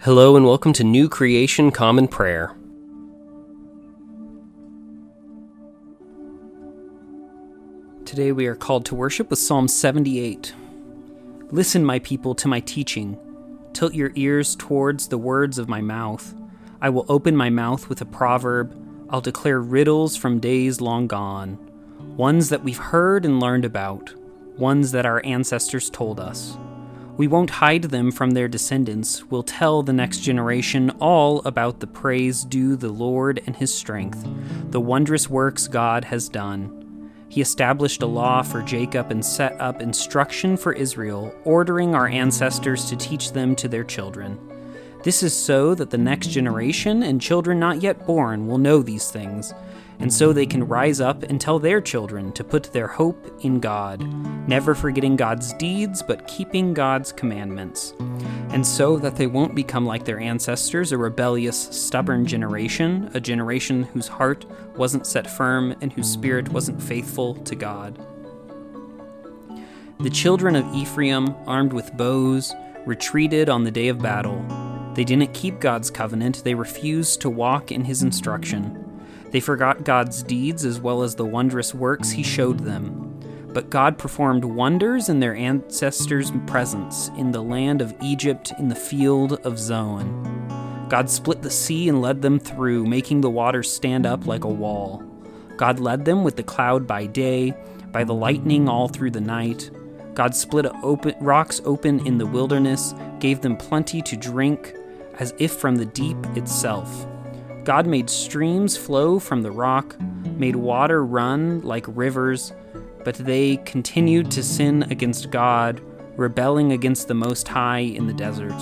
Hello and welcome to New Creation Common Prayer. Today we are called to worship with Psalm 78. Listen, my people, to my teaching. Tilt your ears towards the words of my mouth. I will open my mouth with a proverb. I'll declare riddles from days long gone, ones that we've heard and learned about, ones that our ancestors told us. We won't hide them from their descendants. We'll tell the next generation all about the praise due the Lord and his strength, the wondrous works God has done. He established a law for Jacob and set up instruction for Israel, ordering our ancestors to teach them to their children. This is so that the next generation and children not yet born will know these things and so they can rise up and tell their children to put their hope in God, never forgetting God's deeds, but keeping God's commandments. And so that they won't become like their ancestors, a rebellious, stubborn generation, a generation whose heart wasn't set firm and whose spirit wasn't faithful to God. The children of Ephraim, armed with bows, retreated on the day of battle. They didn't keep God's covenant, they refused to walk in his instruction. They forgot God's deeds as well as the wondrous works he showed them. But God performed wonders in their ancestors' presence in the land of Egypt in the field of Zoan. God split the sea and led them through, making the waters stand up like a wall. God led them with the cloud by day, by the lightning all through the night. God split open, rocks open in the wilderness, gave them plenty to drink, as if from the deep itself. God made streams flow from the rock, made water run like rivers, but they continued to sin against God, rebelling against the Most High in the desert.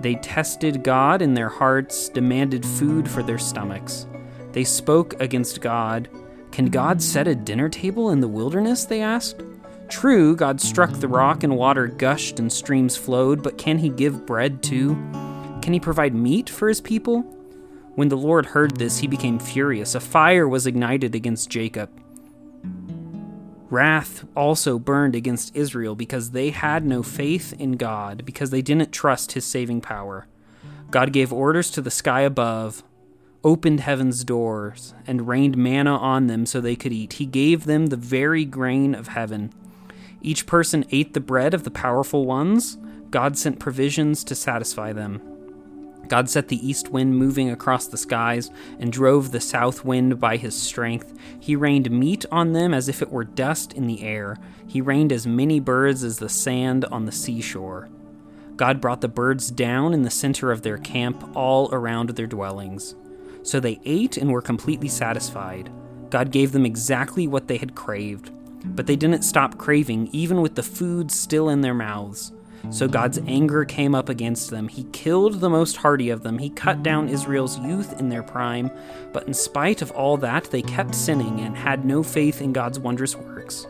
They tested God in their hearts, demanded food for their stomachs. They spoke against God. Can God set a dinner table in the wilderness? They asked. True, God struck the rock and water gushed and streams flowed, but can He give bread too? Can He provide meat for His people? When the Lord heard this, he became furious. A fire was ignited against Jacob. Wrath also burned against Israel because they had no faith in God, because they didn't trust his saving power. God gave orders to the sky above, opened heaven's doors, and rained manna on them so they could eat. He gave them the very grain of heaven. Each person ate the bread of the powerful ones. God sent provisions to satisfy them. God set the east wind moving across the skies and drove the south wind by his strength. He rained meat on them as if it were dust in the air. He rained as many birds as the sand on the seashore. God brought the birds down in the center of their camp, all around their dwellings. So they ate and were completely satisfied. God gave them exactly what they had craved. But they didn't stop craving, even with the food still in their mouths. So God's anger came up against them. He killed the most hardy of them. He cut down Israel's youth in their prime. But in spite of all that, they kept sinning and had no faith in God's wondrous works.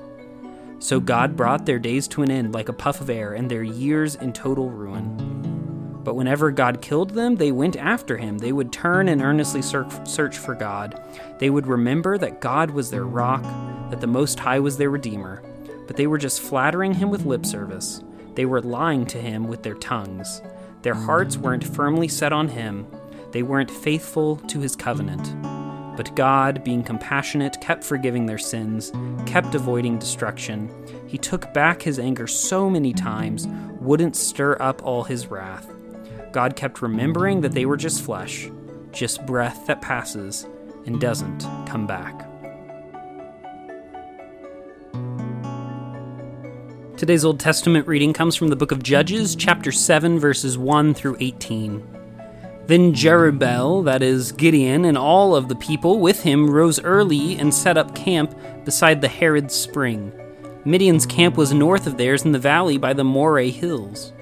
So God brought their days to an end like a puff of air, and their years in total ruin. But whenever God killed them, they went after him. They would turn and earnestly search for God. They would remember that God was their rock, that the Most High was their Redeemer. But they were just flattering him with lip service. They were lying to him with their tongues. Their hearts weren't firmly set on him, they weren't faithful to his covenant. But God, being compassionate, kept forgiving their sins, kept avoiding destruction. He took back his anger so many times, wouldn't stir up all his wrath. God kept remembering that they were just flesh, just breath that passes and doesn't come back. Today's Old Testament reading comes from the book of Judges, chapter 7, verses 1 through 18. Then Jerubbaal, that is Gideon, and all of the people with him rose early and set up camp beside the Harod spring. Midian's camp was north of theirs in the valley by the Moreh hills.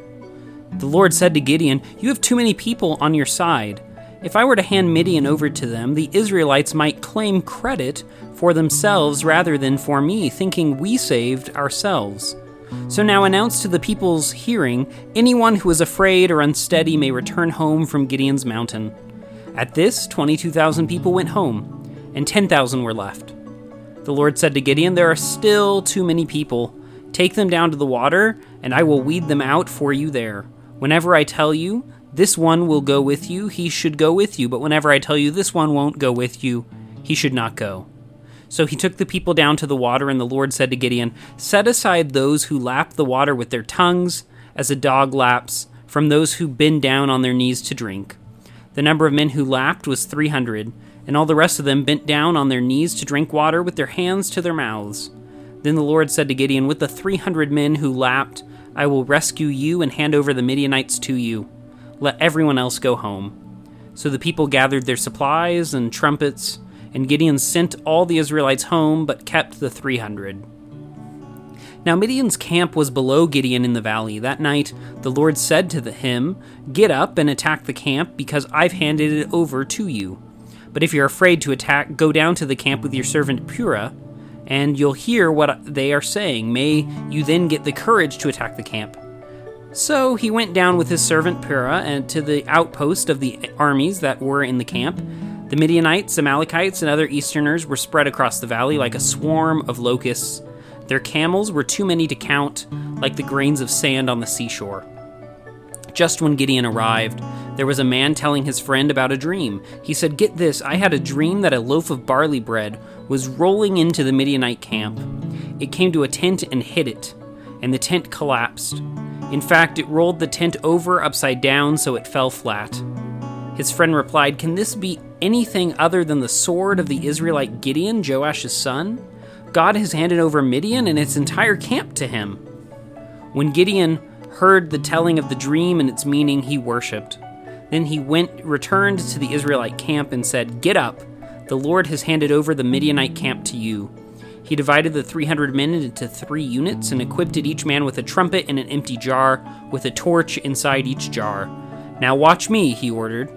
The Lord said to Gideon, You have too many people on your side. If I were to hand Midian over to them, the Israelites might claim credit for themselves rather than for me, thinking we saved ourselves. So now announce to the people's hearing anyone who is afraid or unsteady may return home from Gideon's mountain. At this, 22,000 people went home, and 10,000 were left. The Lord said to Gideon, There are still too many people. Take them down to the water, and I will weed them out for you there. Whenever I tell you, This one will go with you, he should go with you, but whenever I tell you this one won't go with you, he should not go. So he took the people down to the water, and the Lord said to Gideon, Set aside those who lap the water with their tongues, as a dog laps, from those who bend down on their knees to drink. The number of men who lapped was three hundred, and all the rest of them bent down on their knees to drink water with their hands to their mouths. Then the Lord said to Gideon, With the three hundred men who lapped, I will rescue you and hand over the Midianites to you. Let everyone else go home. So the people gathered their supplies and trumpets, and Gideon sent all the Israelites home, but kept the three hundred. Now Midian's camp was below Gideon in the valley. That night the Lord said to him, Get up and attack the camp, because I've handed it over to you. But if you're afraid to attack, go down to the camp with your servant Purah and you'll hear what they are saying. May you then get the courage to attack the camp. So he went down with his servant Purah and to the outpost of the armies that were in the camp. The Midianites, Amalekites, and other Easterners were spread across the valley like a swarm of locusts. Their camels were too many to count, like the grains of sand on the seashore. Just when Gideon arrived, there was a man telling his friend about a dream. He said, Get this, I had a dream that a loaf of barley bread was rolling into the Midianite camp. It came to a tent and hit it, and the tent collapsed. In fact, it rolled the tent over upside down so it fell flat. His friend replied, Can this be anything other than the sword of the Israelite Gideon, Joash's son? God has handed over Midian and its entire camp to him. When Gideon heard the telling of the dream and its meaning, he worshipped. Then he went returned to the Israelite camp and said, "Get up. The Lord has handed over the Midianite camp to you." He divided the 300 men into 3 units and equipped each man with a trumpet and an empty jar with a torch inside each jar. "Now watch me," he ordered,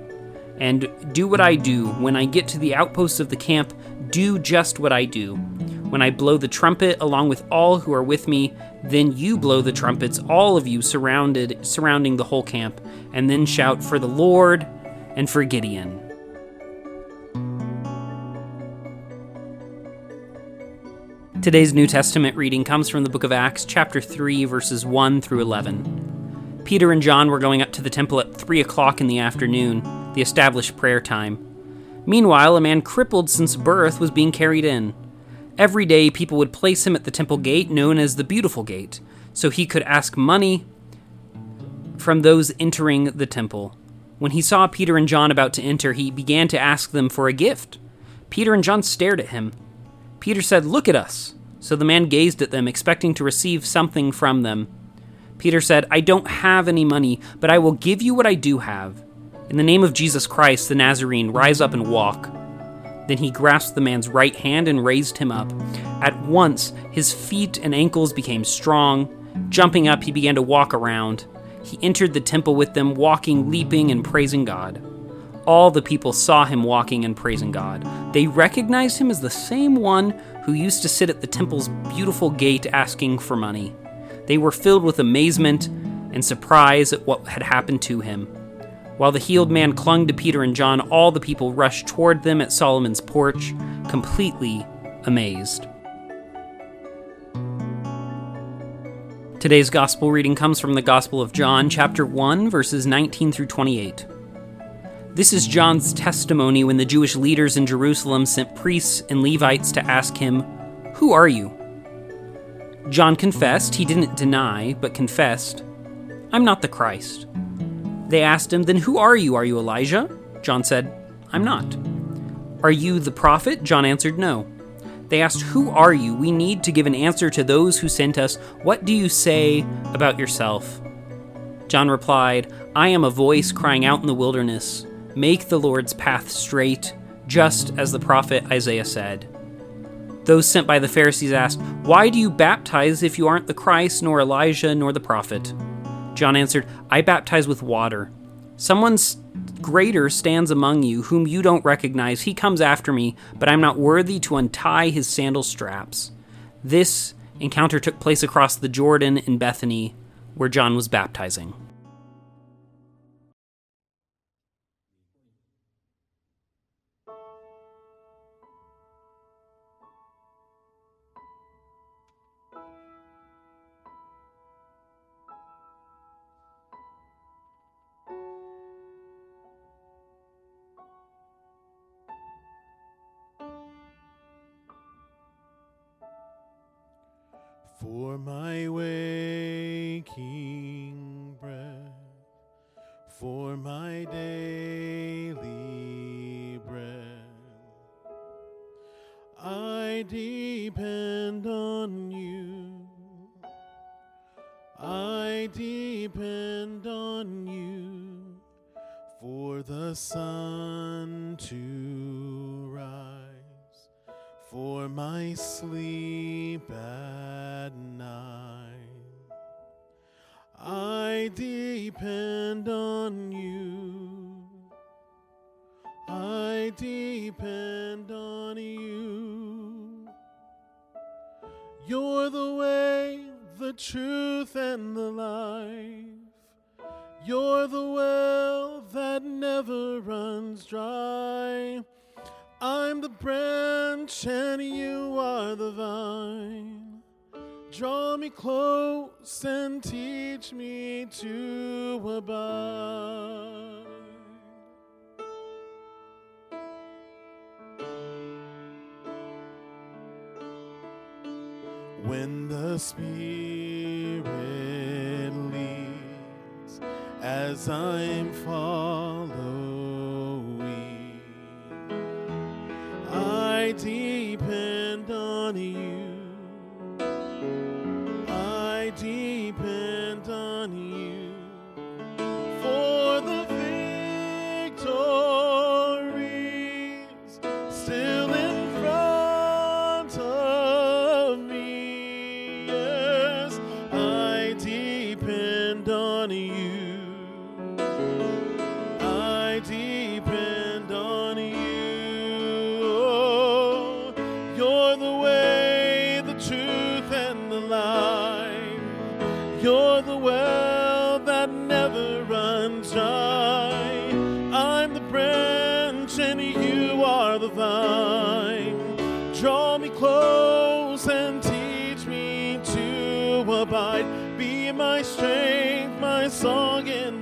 "and do what I do. When I get to the outposts of the camp, do just what I do. When I blow the trumpet along with all who are with me, then you blow the trumpets, all of you surrounded surrounding the whole camp, and then shout for the Lord and for Gideon. Today's New Testament reading comes from the book of Acts, chapter 3, verses 1 through 11. Peter and John were going up to the temple at 3 o'clock in the afternoon, the established prayer time. Meanwhile, a man crippled since birth was being carried in. Every day, people would place him at the temple gate known as the Beautiful Gate, so he could ask money from those entering the temple. When he saw Peter and John about to enter, he began to ask them for a gift. Peter and John stared at him. Peter said, Look at us. So the man gazed at them, expecting to receive something from them. Peter said, I don't have any money, but I will give you what I do have. In the name of Jesus Christ, the Nazarene, rise up and walk. Then he grasped the man's right hand and raised him up. At once, his feet and ankles became strong. Jumping up, he began to walk around. He entered the temple with them, walking, leaping, and praising God. All the people saw him walking and praising God. They recognized him as the same one who used to sit at the temple's beautiful gate asking for money. They were filled with amazement and surprise at what had happened to him. While the healed man clung to Peter and John, all the people rushed toward them at Solomon's porch, completely amazed. Today's gospel reading comes from the Gospel of John, chapter 1, verses 19 through 28. This is John's testimony when the Jewish leaders in Jerusalem sent priests and Levites to ask him, Who are you? John confessed, he didn't deny, but confessed, I'm not the Christ. They asked him, Then who are you? Are you Elijah? John said, I'm not. Are you the prophet? John answered, No. They asked, Who are you? We need to give an answer to those who sent us. What do you say about yourself? John replied, I am a voice crying out in the wilderness, Make the Lord's path straight, just as the prophet Isaiah said. Those sent by the Pharisees asked, Why do you baptize if you aren't the Christ, nor Elijah, nor the prophet? John answered, I baptize with water. Someone greater stands among you, whom you don't recognize. He comes after me, but I'm not worthy to untie his sandal straps. This encounter took place across the Jordan in Bethany, where John was baptizing. For my waking breath, for my daily bread. I depend on you. I depend on you for the sun to rise, for my sleep I depend on you. I depend on you. You're the way, the truth, and the life. You're the well that never runs dry. I'm the branch and you are the vine. Draw me close and teach me to abide. When the Spirit leads, as I'm following,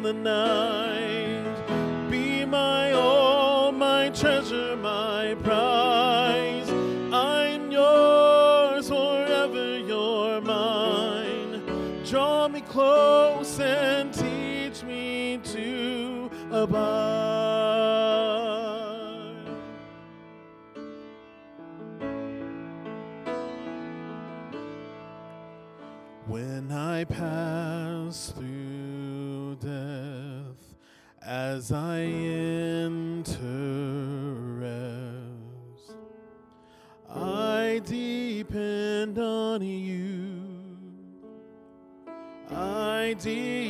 the night. Be my all, my treasure, my prize. I'm yours forever, you're mine. Draw me close and teach me to abide. I enter rest, I depend on you. I depend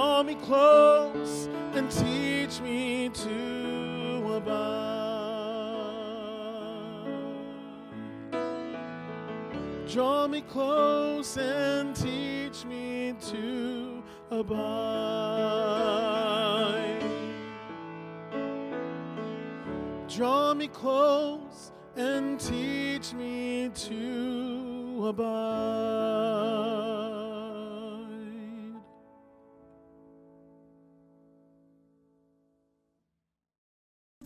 Draw me close and teach me to abide. Draw me close and teach me to abide. Draw me close and teach me to abide.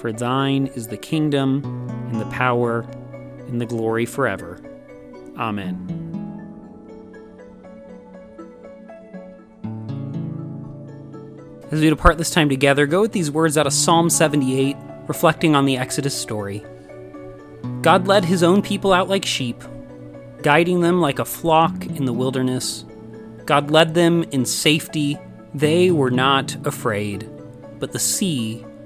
For thine is the kingdom, and the power, and the glory forever. Amen. As we depart this time together, go with these words out of Psalm 78, reflecting on the Exodus story. God led his own people out like sheep, guiding them like a flock in the wilderness. God led them in safety. They were not afraid, but the sea